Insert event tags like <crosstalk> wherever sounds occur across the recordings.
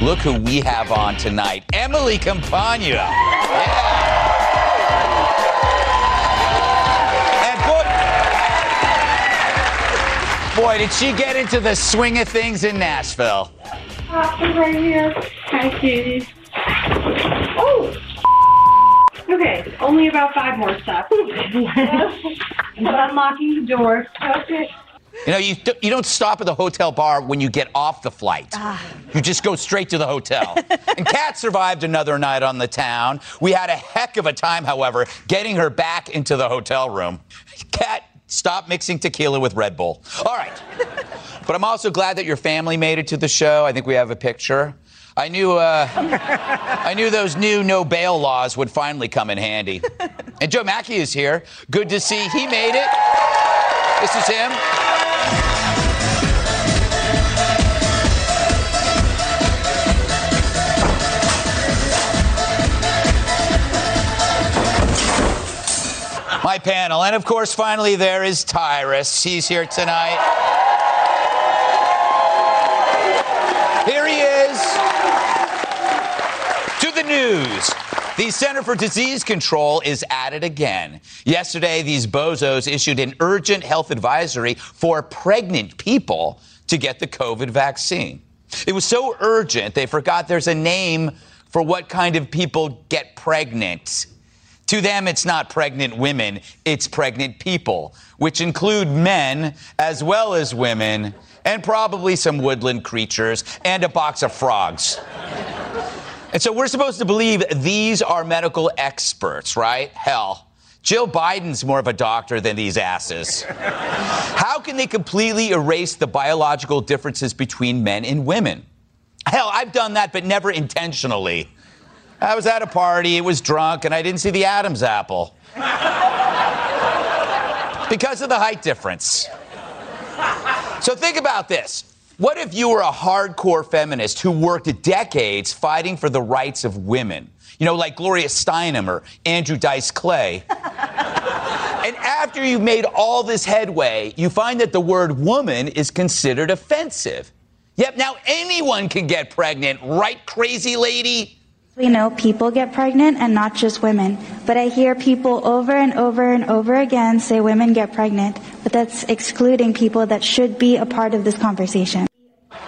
Look who we have on tonight Emily Compagno. Yeah. And boy, boy, did she get into the swing of things in Nashville. Hi, right here. Hi, Katie. Oh! Okay, only about five more steps. <laughs> I'm Unlocking the door. Okay. You know, you, you don't stop at the hotel bar when you get off the flight. You just go straight to the hotel. <laughs> and Kat survived another night on the town. We had a heck of a time, however, getting her back into the hotel room. Kat, stop mixing tequila with Red Bull. All right. <laughs> but I'm also glad that your family made it to the show. I think we have a picture. I knew, uh, <laughs> I knew those new no bail laws would finally come in handy. And Joe Machi is here. Good to see he made it. This is him. My panel. And of course, finally, there is Tyrus. He's here tonight. Here he is. To the news. The Center for Disease Control is at it again. Yesterday, these bozos issued an urgent health advisory for pregnant people to get the COVID vaccine. It was so urgent, they forgot there's a name for what kind of people get pregnant. To them, it's not pregnant women, it's pregnant people, which include men as well as women, and probably some woodland creatures and a box of frogs. And so we're supposed to believe these are medical experts, right? Hell, Jill Biden's more of a doctor than these asses. How can they completely erase the biological differences between men and women? Hell, I've done that, but never intentionally. I was at a party, it was drunk, and I didn't see the Adam's apple. because of the height difference. So think about this. What if you were a hardcore feminist who worked decades fighting for the rights of women? You know, like Gloria Steinem or Andrew Dice Clay. and after you've made all this headway, you find that the word woman is considered offensive. Yep, now anyone can get pregnant, right, crazy lady? We know people get pregnant and not just women, but I hear people over and over and over again say women get pregnant, but that's excluding people that should be a part of this conversation.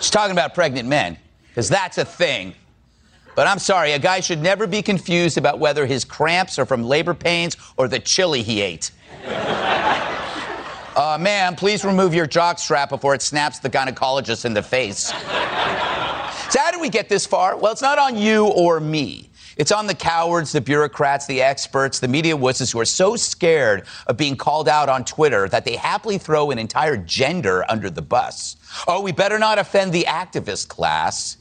She's talking about pregnant men, because that's a thing. But I'm sorry, a guy should never be confused about whether his cramps are from labor pains or the chili he ate. Uh, ma'am, please remove your jock strap before it snaps the gynecologist in the face. So, how did we get this far? Well, it's not on you or me. It's on the cowards, the bureaucrats, the experts, the media wusses who are so scared of being called out on Twitter that they happily throw an entire gender under the bus. Oh, we better not offend the activist class.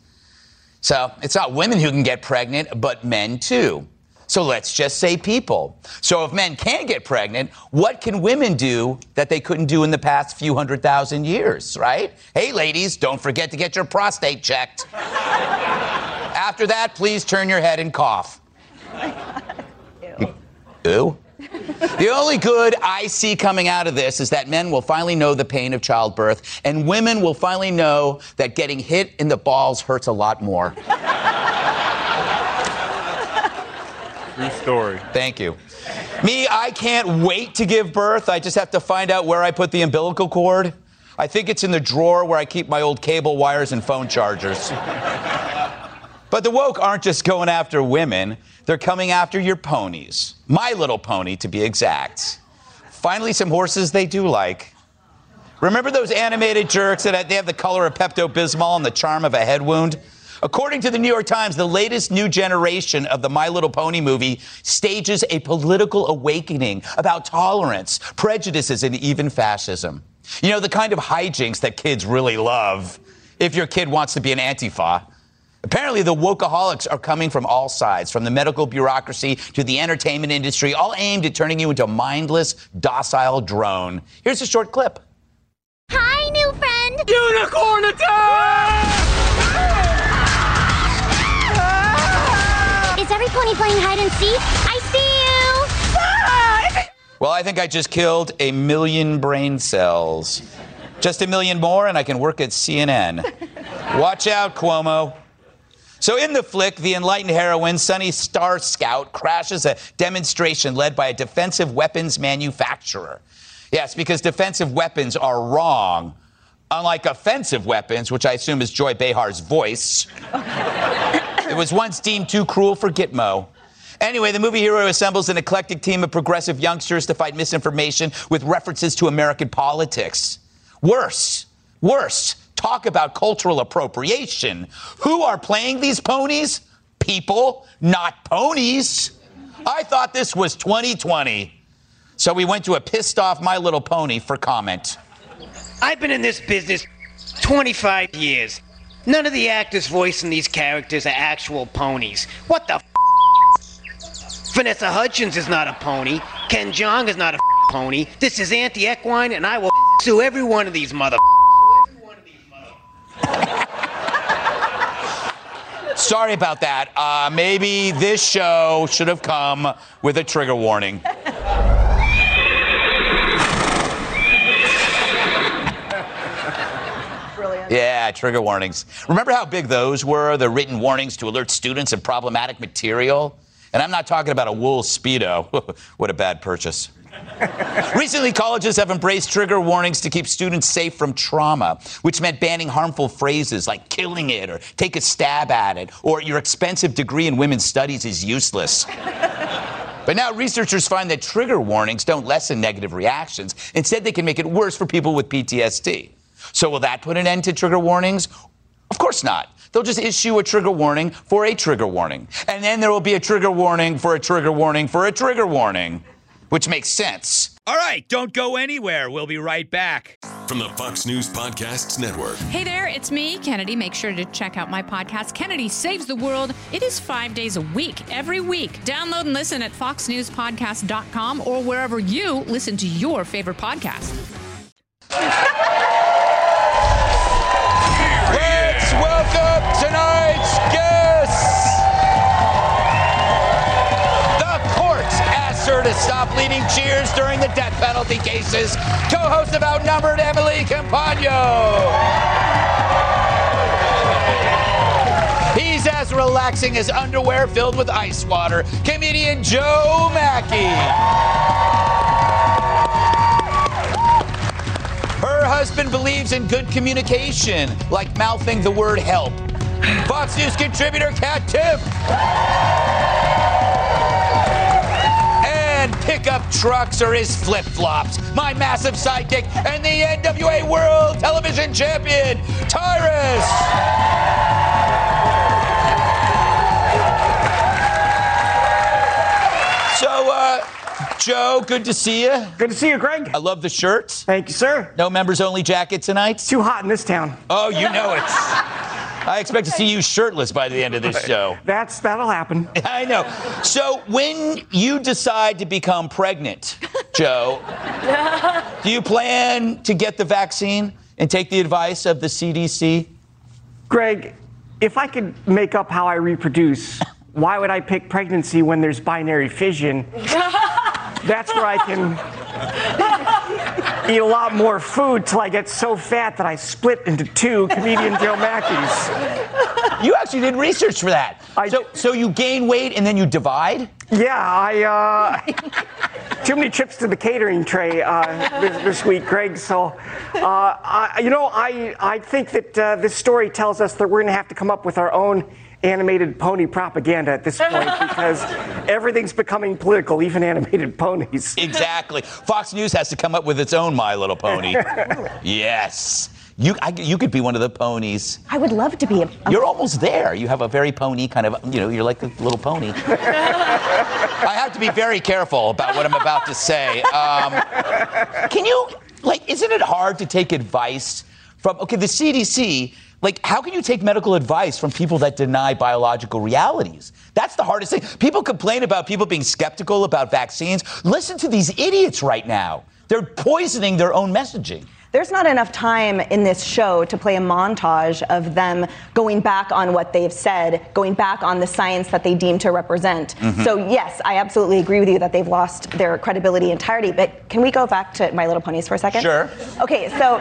So it's not women who can get pregnant, but men too. So let's just say people. So if men can get pregnant, what can women do that they couldn't do in the past few hundred thousand years, right? Hey, ladies, don't forget to get your prostate checked. After that, please turn your head and cough. Ew. Ew. the only good I see coming out of this is that men will finally know the pain of childbirth, and women will finally know that getting hit in the balls hurts a lot more. True story. Thank you. Me, I can't wait to give birth. I just have to find out where I put the umbilical cord. I think it's in the drawer where I keep my old cable wires and phone chargers. but the woke aren't just going after women, they're coming after your ponies. My little pony, to be exact. Finally, some horses they do like. Remember those animated jerks that they have the color of Pepto Bismol and the charm of a head wound? According to the New York Times, the latest new generation of the My Little Pony movie stages a political awakening about tolerance, prejudices, and even fascism. You know, the kind of hijinks that kids really love if your kid wants to be an Antifa. Apparently, the wokeaholics are coming from all sides, from the medical bureaucracy to the entertainment industry, all aimed at turning you into a mindless, docile drone. Here's a short clip. Hi, new friend. Unicorn attack! Is every pony playing hide and seek? I see you. Well, I think I just killed a million brain cells. Just a million more, and I can work at CNN. Watch out, Cuomo. So, in the flick, the enlightened heroine, Sunny Star Scout, crashes a demonstration led by a defensive weapons manufacturer. Yes, because defensive weapons are wrong, unlike offensive weapons, which I assume is Joy Behar's voice. Was once deemed too cruel for Gitmo. Anyway, the movie hero assembles an eclectic team of progressive youngsters to fight misinformation with references to American politics. Worse, worse, talk about cultural appropriation. Who are playing these ponies? People, not ponies. I thought this was 2020. So we went to a pissed off My Little Pony for comment. I've been in this business 25 years. None of the actors voicing these characters are actual ponies. What the f? Vanessa Hudgens is not a pony. Ken Jeong is not a pony. This is anti-equine, and I will sue every one of these mother. Sorry about that. Uh, maybe this show should have come with a trigger warning. Yeah, trigger warnings. Remember how big those were, the written warnings to alert students of problematic material? And I'm not talking about a wool Speedo. <laughs> what a bad purchase. Recently, colleges have embraced trigger warnings to keep students safe from trauma, which meant banning harmful phrases like killing it or take a stab at it or your expensive degree in women's studies is useless. But now researchers find that trigger warnings don't lessen negative reactions. Instead, they can make it worse for people with PTSD. So, will that put an end to trigger warnings? Of course not. They'll just issue a trigger warning for a trigger warning. And then there will be a trigger warning for a trigger warning for a trigger warning, which makes sense. All right, don't go anywhere. We'll be right back. From the Fox News Podcasts Network. Hey there, it's me, Kennedy. Make sure to check out my podcast, Kennedy Saves the World. It is five days a week, every week. Download and listen at foxnewspodcast.com or wherever you listen to your favorite podcast. Stop leading cheers during the death penalty cases. Co-host of Outnumbered, Emily Compagno. He's as relaxing as underwear filled with ice water. Comedian Joe Machi. Her husband believes in good communication, like mouthing the word help. Fox News contributor Kat Timpf. And pickup trucks are his flip flops. My massive sidekick and the NWA World Television Champion, Tyrus. So, uh, Joe, good to see you. Good to see you, Greg. I love the shirts. Thank you, sir. No members only jacket tonight? It's Too hot in this town. Oh, you know it. I expect to see you shirtless by the end of this show. <laughs> That's that'll happen. <laughs> I know. So, when you decide to become pregnant, Joe, <laughs> do you plan to get the vaccine and take the advice of the CDC? Greg, if I could make up how I reproduce, why would I pick pregnancy when there's binary fission? That's where I can eat a lot more food till I get so fat that I split into two comedian Joe Machis. You actually did research for that. I- so, so you gain weight and then you divide? Yeah, I uh, too many trips to the catering tray uh, this, this week, Greg. So, uh, I, you know, I I think that uh, this story tells us that we're going to have to come up with our own animated pony propaganda at this point <laughs> because everything's becoming political, even animated ponies. Exactly. Fox News has to come up with its own My Little Pony. <laughs> yes. You, I, you could be one of the ponies. I would love to be a. You're almost there. You have a very pony kind of, you know, you're like a little pony. <laughs> I have to be very careful about what I'm about to say. Um, can you like, isn't it hard to take advice from, okay, the CDC, like, how can you take medical advice from people that deny biological realities? That's the hardest thing. People complain about people being skeptical about vaccines. Listen to these idiots right now. They're poisoning their own messaging. There's not enough time in this show to play a montage of them going back on what they've said, going back on the science that they deem to represent. Mm-hmm. So, yes, I absolutely agree with you that they've lost their credibility entirely. But can we go back to My Little Ponies for a second? Sure. Okay, so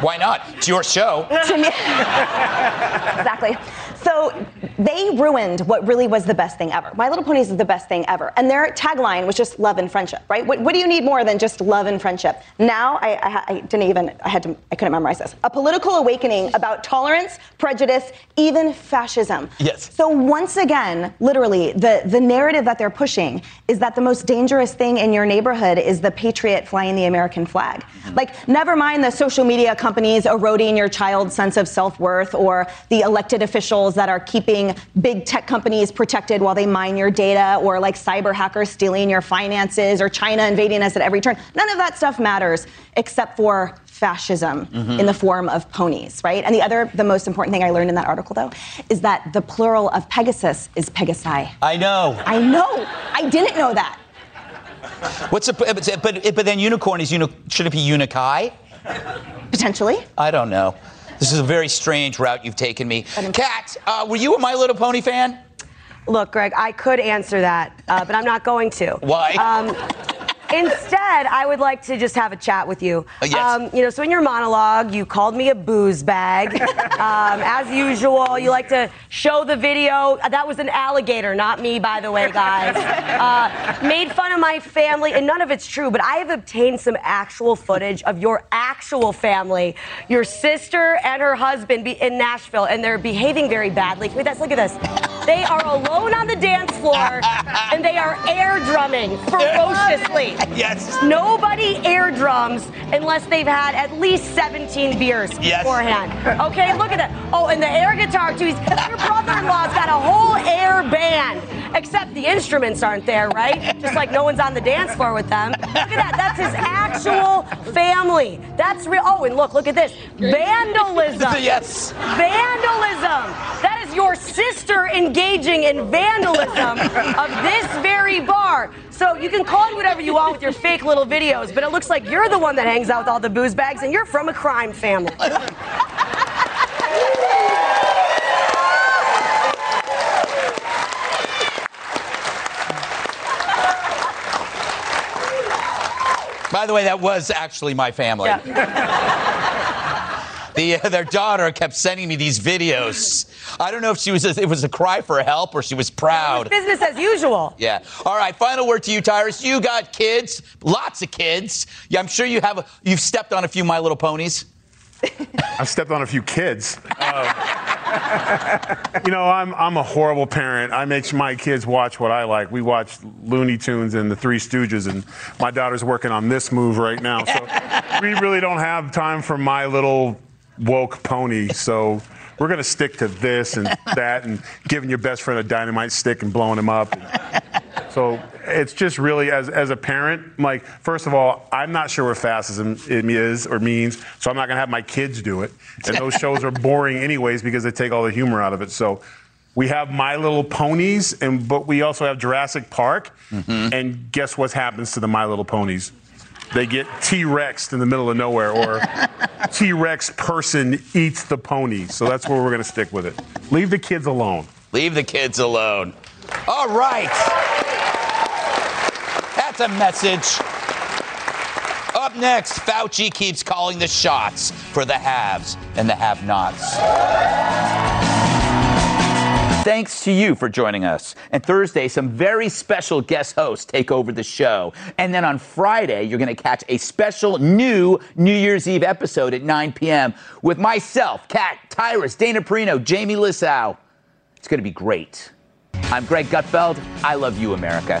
Why not? It's your show. to me, <laughs> exactly. So they ruined what really was the best thing ever. My Little Ponies is the best thing ever, and their tagline was just love and friendship, right? What, what do you need more than just love and friendship? Now I, I, I didn't even I had to I couldn't memorize this. A political awakening about tolerance, prejudice, even fascism. Yes. So once again, literally, the the narrative that they're pushing is that the most dangerous thing in your neighborhood is the patriot flying the American flag. Mm-hmm. Like, never mind the social media companies eroding your child's sense of self worth or the elected officials that are keeping big tech companies protected while they mine your data or like cyber hackers stealing your finances or China invading us at every turn. None of that stuff matters except for fascism Mhm. in the form of ponies, right? And the other, the most important thing I learned in that article, though, is that the plural of Pegasus is Pegasi. I know. I know. I didn't know that. What's a, but, but, but then unicorn is uni, should it be unikai? Potentially. I don't know. This is a very strange route you've taken me. Kat, uh, were you a My Little Pony fan? Look, Greg, I could answer that, uh, but I'm not going to. Why? Um, instead, I would like to just have a chat with you. Uh, yes. Um, you know, so in your monologue, you called me a booze bag. <laughs> um, as usual, you like to show the video. Uh, That was an alligator, not me, by the way, guys. <laughs> Uh, made fun of my family, and none of it's true, but I have obtained some actual footage of your actual family, your sister and her husband be in Nashville, and they're behaving very badly. We let's look at this. They are alone on the dance floor, and they are air drumming ferociously. <laughs> Yes. Nobody air drums unless they've had at least 17 beers Yes. beforehand. Okay, look at that. Oh, and the air guitar too. He's, your brother-in-law's got a whole air band, except the instruments aren't there, right? Just like no one's on the dance floor with them. Look at that. That's his actual family. That's real. Oh, and look, look at this. Vandalism. <laughs> Yes. Vandalism. That is your sister engaging in vandalism of this very bar. So you can call it whatever you want with your fake little videos, but it looks like you're the one that hangs out with all the booze bags and you're from a crime family. By the way, that was actually my family. <laughs> The, uh, their daughter kept sending me these videos. I don't know if she was it was a cry for help or she was proud. Business as usual. Yeah. All right. Final word to you, Tyrus. You got kids, lots of kids. Yeah, I'm sure you have. A, you've stepped on a few My Little Ponies. <laughs> I've stepped on a few kids. Uh, <laughs> you know, I'm, I'm a horrible parent. I make my kids watch what I like. We watch Looney Tunes and the Three Stooges, and my daughter's working on this move right now. So we really don't have time for my little woke pony. So we're going to stick to this and that and giving your best friend a dynamite stick and blowing him up. So it's just really, as, as a parent, like, first of all, I'm not sure what fascism is or means, so I'm not going to have my kids do it. And those <laughs> shows are boring anyways because they take all the humor out of it. So we have My Little Ponies, and but we also have Jurassic Park. Mm-hmm. And guess what happens to the My Little Ponies? They get T-Rexed in the middle of nowhere, or <laughs> T-Rex person eats the pony. So that's where we're going to stick with it. Leave the kids alone. Leave the kids alone. All right. That's a message. Up next, Fauci keeps calling the shots for the haves and the have nots. Thanks to you for joining us. And Thursday, some very special guest hosts take over the show. And then on Friday, you're going to catch a special new New Year's Eve episode at 9 p.m. with myself, Kat, Tyrus, Dana Perino, Jamie Lissow. It's going to be great. I'm Greg Gutfeld. I love you, America.